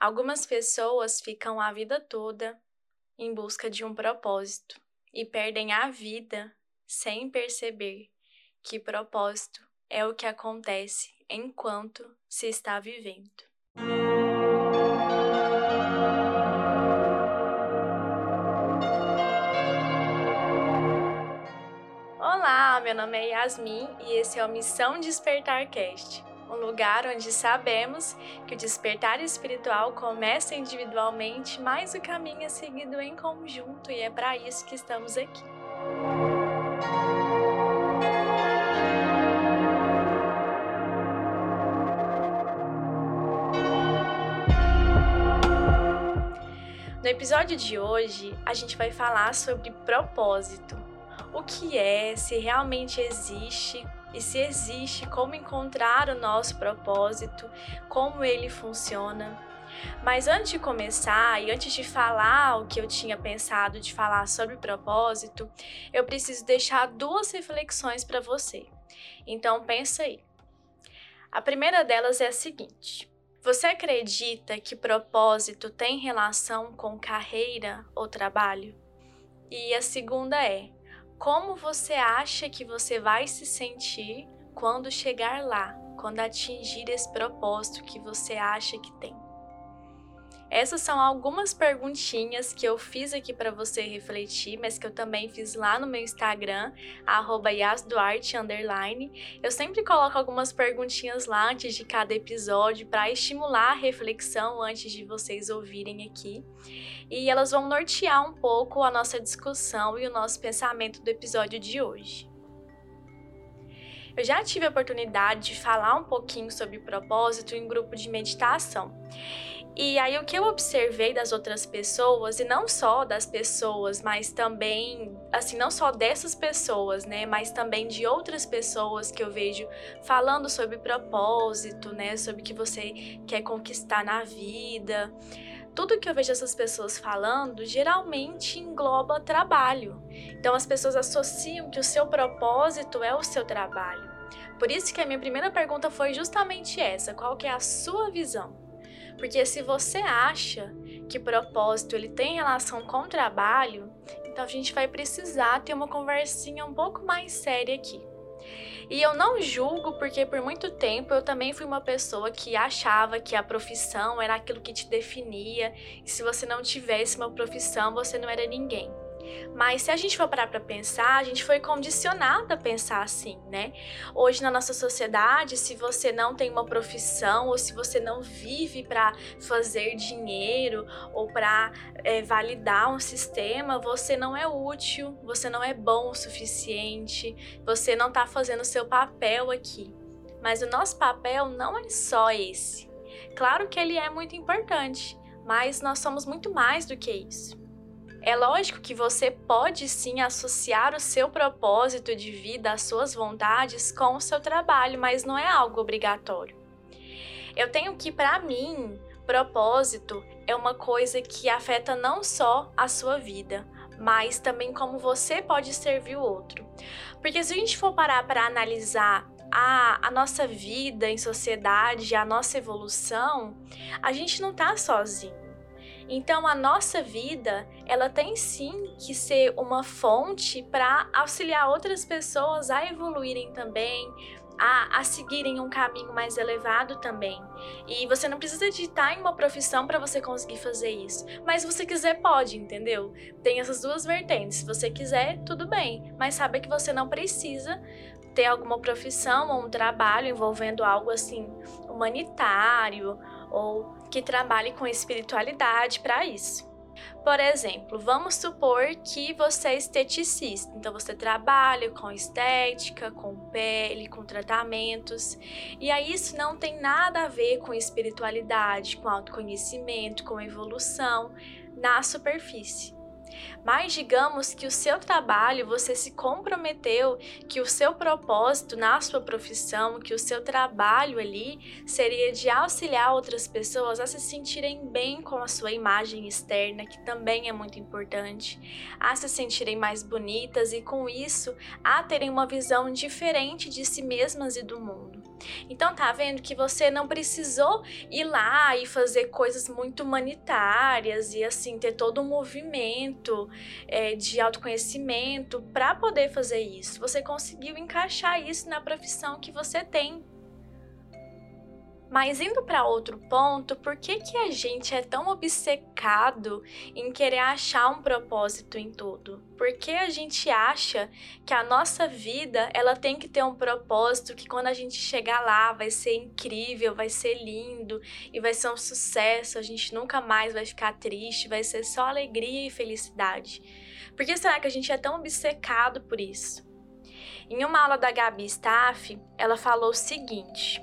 Algumas pessoas ficam a vida toda em busca de um propósito e perdem a vida sem perceber que propósito é o que acontece enquanto se está vivendo. Olá, meu nome é Yasmin e esse é o Missão Despertar Cast um lugar onde sabemos que o despertar espiritual começa individualmente, mas o caminho é seguido em conjunto e é para isso que estamos aqui. No episódio de hoje, a gente vai falar sobre propósito. O que é, se realmente existe, e se existe, como encontrar o nosso propósito, como ele funciona. Mas antes de começar e antes de falar o que eu tinha pensado de falar sobre propósito, eu preciso deixar duas reflexões para você. Então pensa aí. A primeira delas é a seguinte: você acredita que propósito tem relação com carreira ou trabalho? E a segunda é: como você acha que você vai se sentir quando chegar lá, quando atingir esse propósito que você acha que tem. Essas são algumas perguntinhas que eu fiz aqui para você refletir, mas que eu também fiz lá no meu Instagram, @yasduarte Eu sempre coloco algumas perguntinhas lá antes de cada episódio para estimular a reflexão antes de vocês ouvirem aqui. E elas vão nortear um pouco a nossa discussão e o nosso pensamento do episódio de hoje. Eu já tive a oportunidade de falar um pouquinho sobre propósito em grupo de meditação. E aí o que eu observei das outras pessoas, e não só das pessoas, mas também, assim, não só dessas pessoas, né, mas também de outras pessoas que eu vejo falando sobre propósito, né, sobre o que você quer conquistar na vida. Tudo que eu vejo essas pessoas falando geralmente engloba trabalho. Então as pessoas associam que o seu propósito é o seu trabalho. Por isso que a minha primeira pergunta foi justamente essa: qual que é a sua visão? Porque se você acha que propósito ele tem relação com trabalho, então a gente vai precisar ter uma conversinha um pouco mais séria aqui. E eu não julgo porque por muito tempo eu também fui uma pessoa que achava que a profissão era aquilo que te definia, e se você não tivesse uma profissão, você não era ninguém. Mas se a gente for parar para pensar, a gente foi condicionado a pensar assim, né? Hoje na nossa sociedade, se você não tem uma profissão ou se você não vive para fazer dinheiro ou para é, validar um sistema, você não é útil, você não é bom o suficiente, você não está fazendo o seu papel aqui. Mas o nosso papel não é só esse. Claro que ele é muito importante, mas nós somos muito mais do que isso. É lógico que você pode sim associar o seu propósito de vida, as suas vontades com o seu trabalho, mas não é algo obrigatório. Eu tenho que, para mim, propósito é uma coisa que afeta não só a sua vida, mas também como você pode servir o outro. Porque se a gente for parar para analisar a, a, nossa vida em sociedade, a nossa evolução, a gente não está sozinho. Então a nossa vida, ela tem sim que ser uma fonte para auxiliar outras pessoas a evoluírem também, a, a, seguirem um caminho mais elevado também. E você não precisa de estar em uma profissão para você conseguir fazer isso. Mas se você quiser, pode, entendeu? Tem essas duas vertentes. Se você quiser, tudo bem. Mas saiba que você não precisa ter alguma profissão ou um trabalho envolvendo algo assim humanitário ou que trabalhe com espiritualidade para isso. Por exemplo, vamos supor que você é esteticista, então você trabalha com estética, com pele, com tratamentos, e aí isso não tem nada a ver com espiritualidade, com autoconhecimento, com evolução na superfície. Mas digamos que o seu trabalho, você se comprometeu que o seu propósito na sua profissão, que o seu trabalho ali seria de auxiliar outras pessoas a se sentirem bem com a sua imagem externa, que também é muito importante, a se sentirem mais bonitas e com isso a terem uma visão diferente de si mesmas e do mundo. Então tá vendo que você não precisou ir lá e fazer coisas muito humanitárias e assim ter todo um movimento é, de autoconhecimento para poder fazer isso. Você conseguiu encaixar isso na profissão que você tem. Mas indo para outro ponto, por que, que a gente é tão obcecado em querer achar um propósito em tudo? Por que a gente acha que a nossa vida ela tem que ter um propósito que quando a gente chegar lá vai ser incrível, vai ser lindo e vai ser um sucesso, a gente nunca mais vai ficar triste, vai ser só alegria e felicidade? Por que será que a gente é tão obcecado por isso? Em uma aula da Gabi Staff, ela falou o seguinte: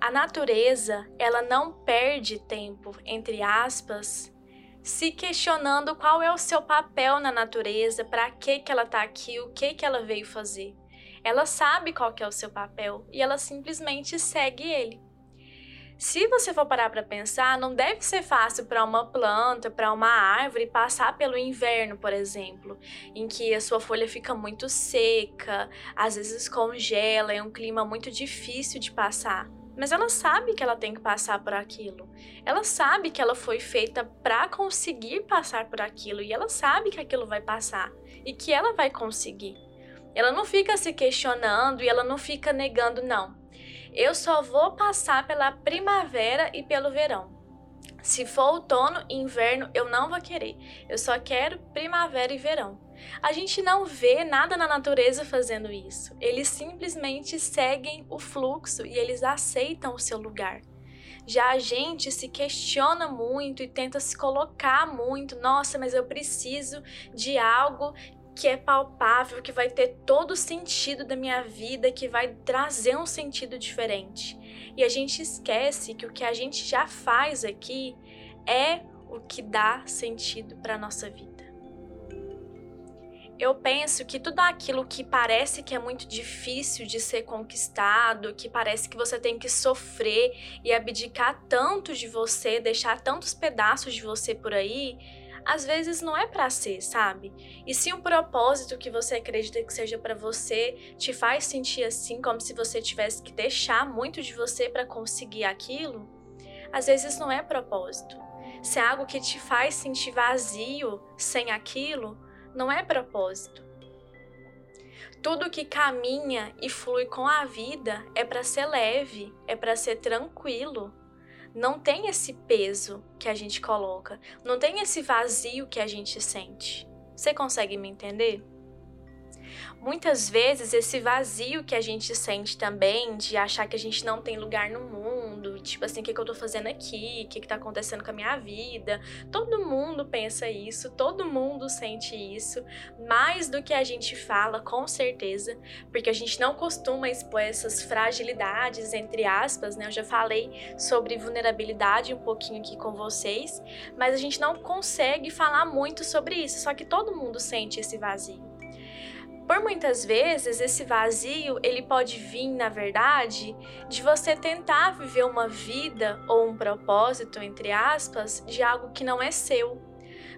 a natureza, ela não perde tempo, entre aspas, se questionando qual é o seu papel na natureza, para que que ela está aqui, o que que ela veio fazer. Ela sabe qual que é o seu papel e ela simplesmente segue ele. Se você for parar para pensar, não deve ser fácil para uma planta, para uma árvore passar pelo inverno, por exemplo, em que a sua folha fica muito seca, às vezes congela, é um clima muito difícil de passar mas ela sabe que ela tem que passar por aquilo. Ela sabe que ela foi feita para conseguir passar por aquilo e ela sabe que aquilo vai passar e que ela vai conseguir. Ela não fica se questionando e ela não fica negando, não. Eu só vou passar pela primavera e pelo verão. Se for outono e inverno, eu não vou querer. Eu só quero primavera e verão. A gente não vê nada na natureza fazendo isso. Eles simplesmente seguem o fluxo e eles aceitam o seu lugar. Já a gente se questiona muito e tenta se colocar muito. Nossa, mas eu preciso de algo que é palpável, que vai ter todo o sentido da minha vida, que vai trazer um sentido diferente. E a gente esquece que o que a gente já faz aqui é o que dá sentido para nossa vida eu penso que tudo aquilo que parece que é muito difícil de ser conquistado, que parece que você tem que sofrer e abdicar tanto de você, deixar tantos pedaços de você por aí, às vezes não é para ser, sabe? E se um propósito que você acredita que seja para você te faz sentir assim, como se você tivesse que deixar muito de você para conseguir aquilo, às vezes não é propósito. Se é algo que te faz sentir vazio sem aquilo, não é propósito. Tudo que caminha e flui com a vida é para ser leve, é para ser tranquilo. Não tem esse peso que a gente coloca, não tem esse vazio que a gente sente. Você consegue me entender? Muitas vezes esse vazio que a gente sente também de achar que a gente não tem lugar no mundo, tipo assim, o que, que eu tô fazendo aqui, o que, que tá acontecendo com a minha vida. Todo mundo pensa isso, todo mundo sente isso, mais do que a gente fala, com certeza, porque a gente não costuma expor essas fragilidades, entre aspas, né? Eu já falei sobre vulnerabilidade um pouquinho aqui com vocês, mas a gente não consegue falar muito sobre isso, só que todo mundo sente esse vazio. Por muitas vezes, esse vazio, ele pode vir, na verdade, de você tentar viver uma vida ou um propósito, entre aspas, de algo que não é seu.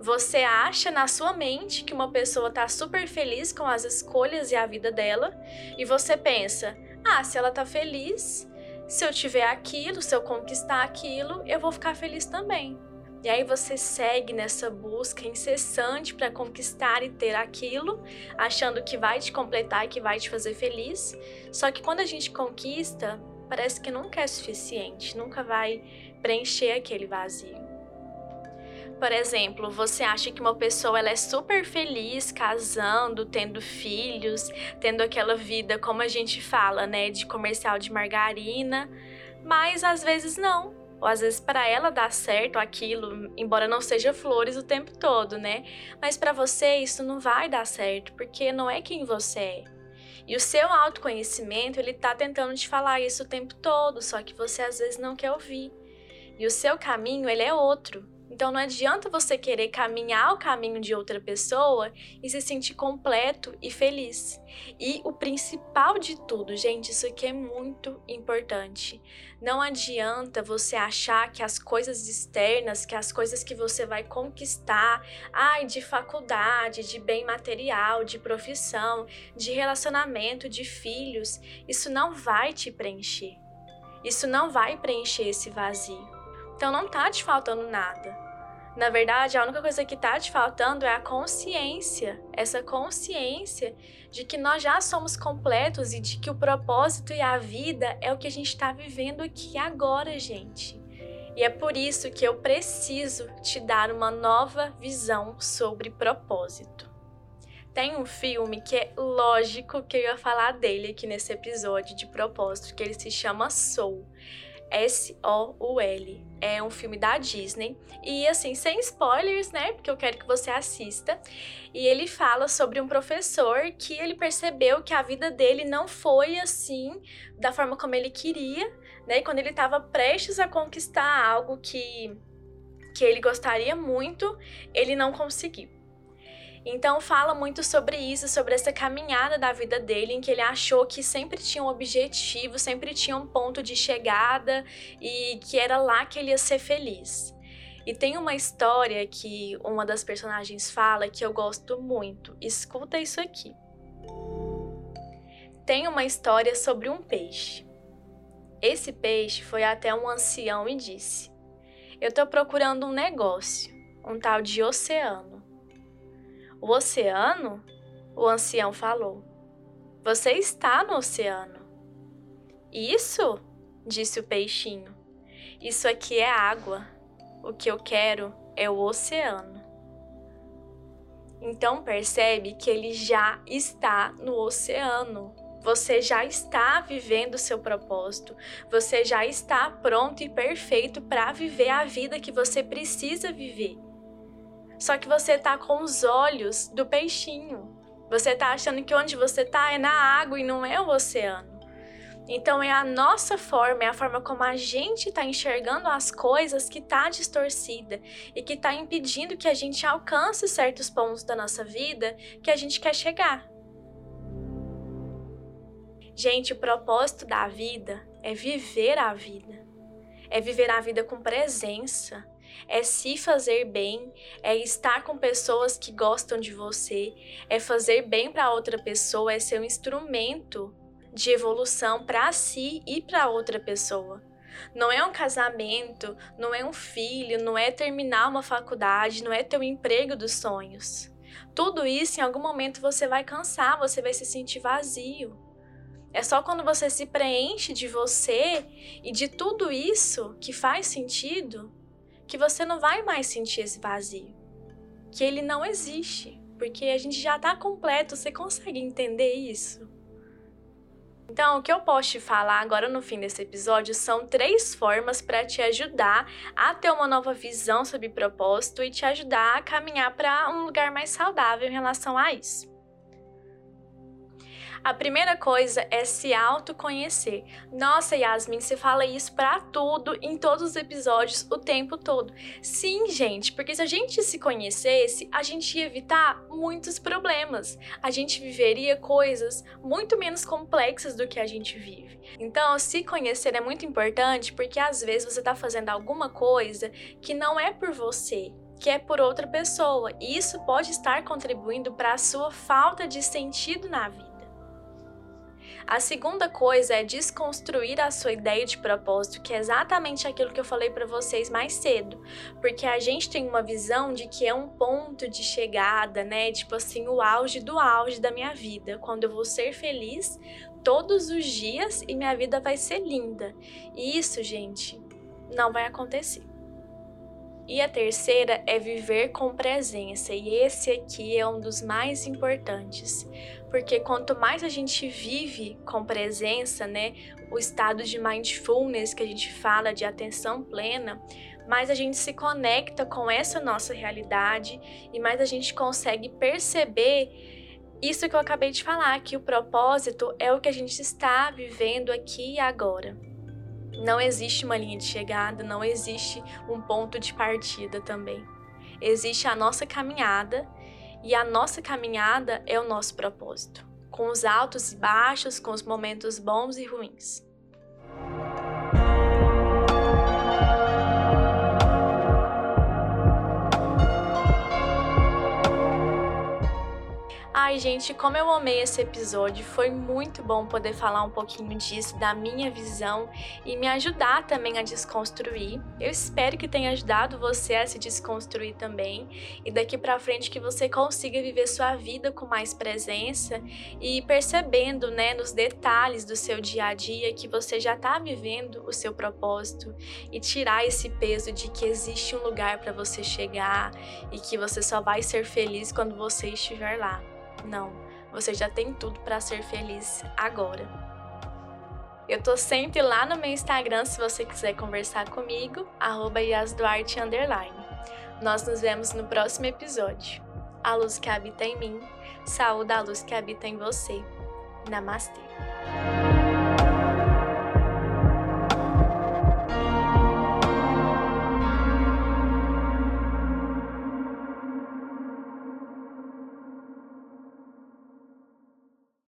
Você acha na sua mente que uma pessoa está super feliz com as escolhas e a vida dela, e você pensa: ah, se ela está feliz, se eu tiver aquilo, se eu conquistar aquilo, eu vou ficar feliz também. E aí você segue nessa busca incessante para conquistar e ter aquilo, achando que vai te completar e que vai te fazer feliz. Só que quando a gente conquista, parece que nunca é suficiente, nunca vai preencher aquele vazio. Por exemplo, você acha que uma pessoa ela é super feliz casando, tendo filhos, tendo aquela vida como a gente fala, né, de comercial de margarina, mas às vezes não ou às vezes para ela dá certo aquilo, embora não seja flores o tempo todo, né? Mas para você isso não vai dar certo, porque não é quem você é. E o seu autoconhecimento, ele tá tentando te falar isso o tempo todo, só que você às vezes não quer ouvir. E o seu caminho, ele é outro. Então não adianta você querer caminhar o caminho de outra pessoa e se sentir completo e feliz. E o principal de tudo, gente, isso aqui é muito importante. Não adianta você achar que as coisas externas, que as coisas que você vai conquistar, ai, de faculdade, de bem material, de profissão, de relacionamento, de filhos, isso não vai te preencher. Isso não vai preencher esse vazio. Então não tá te faltando nada. Na verdade, a única coisa que tá te faltando é a consciência, essa consciência de que nós já somos completos e de que o propósito e a vida é o que a gente está vivendo aqui agora, gente. E é por isso que eu preciso te dar uma nova visão sobre propósito. Tem um filme que é lógico que eu ia falar dele aqui nesse episódio de propósito, que ele se chama Soul. S-O-U-L. É um filme da Disney. E assim, sem spoilers, né? Porque eu quero que você assista. E ele fala sobre um professor que ele percebeu que a vida dele não foi assim, da forma como ele queria, né? E quando ele estava prestes a conquistar algo que, que ele gostaria muito, ele não conseguiu. Então fala muito sobre isso, sobre essa caminhada da vida dele, em que ele achou que sempre tinha um objetivo, sempre tinha um ponto de chegada e que era lá que ele ia ser feliz. E tem uma história que uma das personagens fala que eu gosto muito. Escuta isso aqui. Tem uma história sobre um peixe. Esse peixe foi até um ancião e disse: Eu estou procurando um negócio, um tal de oceano. O oceano? O ancião falou. Você está no oceano. Isso? disse o peixinho. Isso aqui é água. O que eu quero é o oceano. Então percebe que ele já está no oceano. Você já está vivendo seu propósito. Você já está pronto e perfeito para viver a vida que você precisa viver. Só que você tá com os olhos do peixinho. Você tá achando que onde você tá é na água e não é o oceano. Então é a nossa forma, é a forma como a gente está enxergando as coisas que está distorcida e que está impedindo que a gente alcance certos pontos da nossa vida que a gente quer chegar. Gente, o propósito da vida é viver a vida. É viver a vida com presença, é se fazer bem, é estar com pessoas que gostam de você, é fazer bem para outra pessoa, é ser um instrumento de evolução para si e para outra pessoa. Não é um casamento, não é um filho, não é terminar uma faculdade, não é ter o emprego dos sonhos. Tudo isso em algum momento você vai cansar, você vai se sentir vazio. É só quando você se preenche de você e de tudo isso que faz sentido que você não vai mais sentir esse vazio, que ele não existe, porque a gente já está completo. Você consegue entender isso? Então, o que eu posso te falar agora no fim desse episódio são três formas para te ajudar a ter uma nova visão sobre propósito e te ajudar a caminhar para um lugar mais saudável em relação a isso. A primeira coisa é se autoconhecer. Nossa, Yasmin, você fala isso para tudo, em todos os episódios, o tempo todo. Sim, gente, porque se a gente se conhecesse, a gente ia evitar muitos problemas. A gente viveria coisas muito menos complexas do que a gente vive. Então, se conhecer é muito importante porque às vezes você está fazendo alguma coisa que não é por você, que é por outra pessoa, e isso pode estar contribuindo para a sua falta de sentido na vida. A segunda coisa é desconstruir a sua ideia de propósito, que é exatamente aquilo que eu falei para vocês mais cedo, porque a gente tem uma visão de que é um ponto de chegada, né? Tipo assim, o auge do auge da minha vida, quando eu vou ser feliz todos os dias e minha vida vai ser linda. E isso, gente, não vai acontecer. E a terceira é viver com presença, e esse aqui é um dos mais importantes, porque quanto mais a gente vive com presença, né, o estado de mindfulness que a gente fala de atenção plena, mais a gente se conecta com essa nossa realidade e mais a gente consegue perceber isso que eu acabei de falar, que o propósito é o que a gente está vivendo aqui e agora. Não existe uma linha de chegada, não existe um ponto de partida também. Existe a nossa caminhada e a nossa caminhada é o nosso propósito, com os altos e baixos, com os momentos bons e ruins. Ai, gente, como eu amei esse episódio, foi muito bom poder falar um pouquinho disso, da minha visão e me ajudar também a desconstruir. Eu espero que tenha ajudado você a se desconstruir também e daqui para frente que você consiga viver sua vida com mais presença e percebendo, né, nos detalhes do seu dia a dia que você já está vivendo o seu propósito e tirar esse peso de que existe um lugar para você chegar e que você só vai ser feliz quando você estiver lá. Não, você já tem tudo para ser feliz agora. Eu tô sempre lá no meu Instagram se você quiser conversar comigo, @yasduarte Nós nos vemos no próximo episódio. A luz que habita em mim, saúde a luz que habita em você. Namastê.